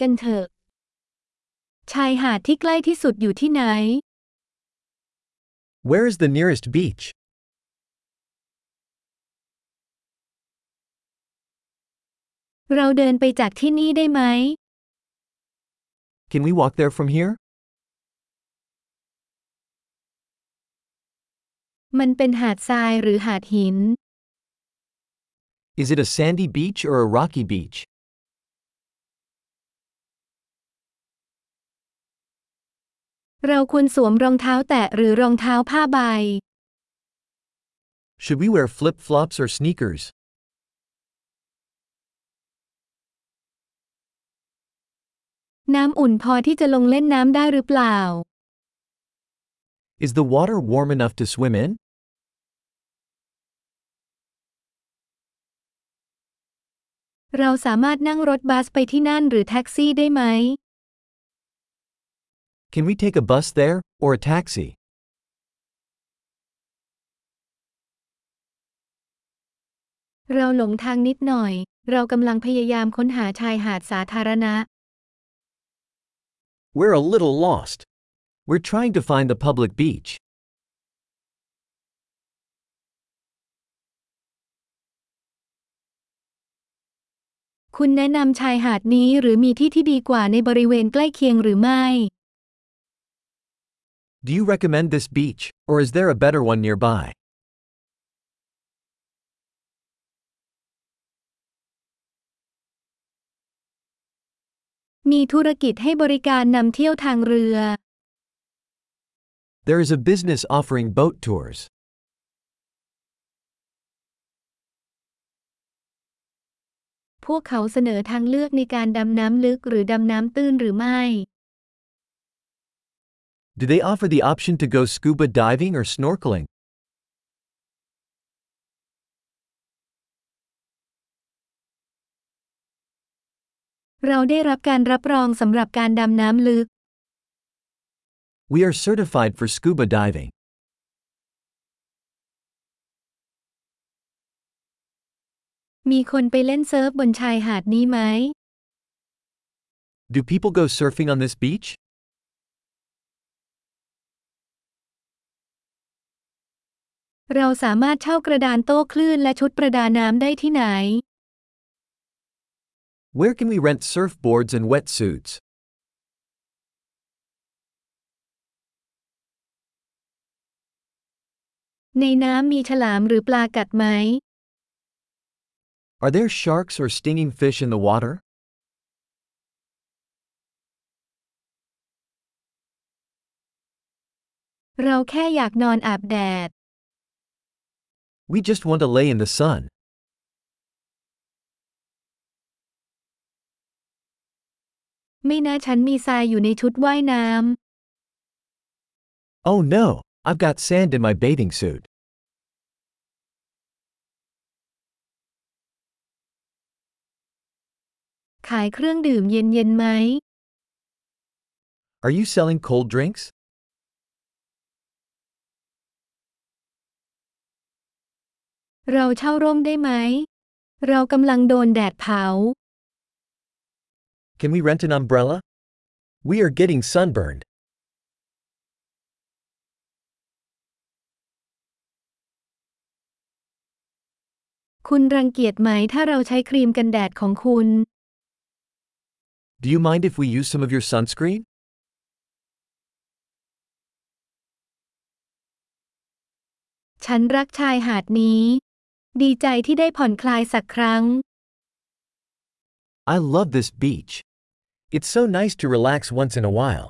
กันเถอะ ชายหาดที่ใกล้ที่สุดอยู่ที่ไหน Where is the nearest beach? เราเดินไปจากที่นี่ได้ไหม Can we walk there from here? มันเป็นหาดทรายหรือหาดหิน Is it a sandy beach or a rocky beach? เราควรสวมรองเท้าแตะหรือรองเท้าผ้าใบ Should we wear flip flops or sneakers? น้ำอุ่นพอที่จะลงเล่นน้ำได้หรือเปล่า Is the water warm enough to swim in? เราสามารถนั่งรถบัสไปที่นั่นหรือแท็กซี่ได้ไหม Can we take a bus there, or a taxi? เราหลงทางนิดหน่อย เรากำลังพยายามค้นหาชายหาดสาธารณะ We're a little lost. We're trying to find the public beach. คุณแนะนำชายหาดนี้หรือมีที่ที่ดีกว่าในบริเวณใกล้เคียงหรือไม่ do you recommend this beach, or is there a better one nearby? There is a business offering boat tours. Do they offer the option to go scuba diving or snorkeling? We are certified for scuba diving. Do people go surfing on this beach? เราสามารถเช่ากระดานโต้คลื่นและชุดประดาน้ำได้ที่ไหน Where can we rent surfboards and wetsuits? ในน้ำมีฉลามหรือปลากัดไหม Are there sharks or stinging fish in the water? เราแค่อยากนอนอาบแดด We just want to lay in the sun. ไม่น่าฉันมีทรายอยู่ในชุดว่ายน้ Oh no, I've got sand in my bathing suit. ำ ขายเครื่องดื่มเย็นๆไหม Are you selling cold drinks? เราเช่าร่มได้ไหม เรากำลังโดนแดดเผา Can we rent an umbrella? We are getting sunburned. คุณรังเกียจไหมถ้าเราใช้ครีมกันแดดของคุณ Do you mind if we use some of your sunscreen? ฉันรักชายหาดนี้ ดีใจที่ได้ผ่อนคลายสักครั้ง I love this beach. It's so nice to relax once in a while.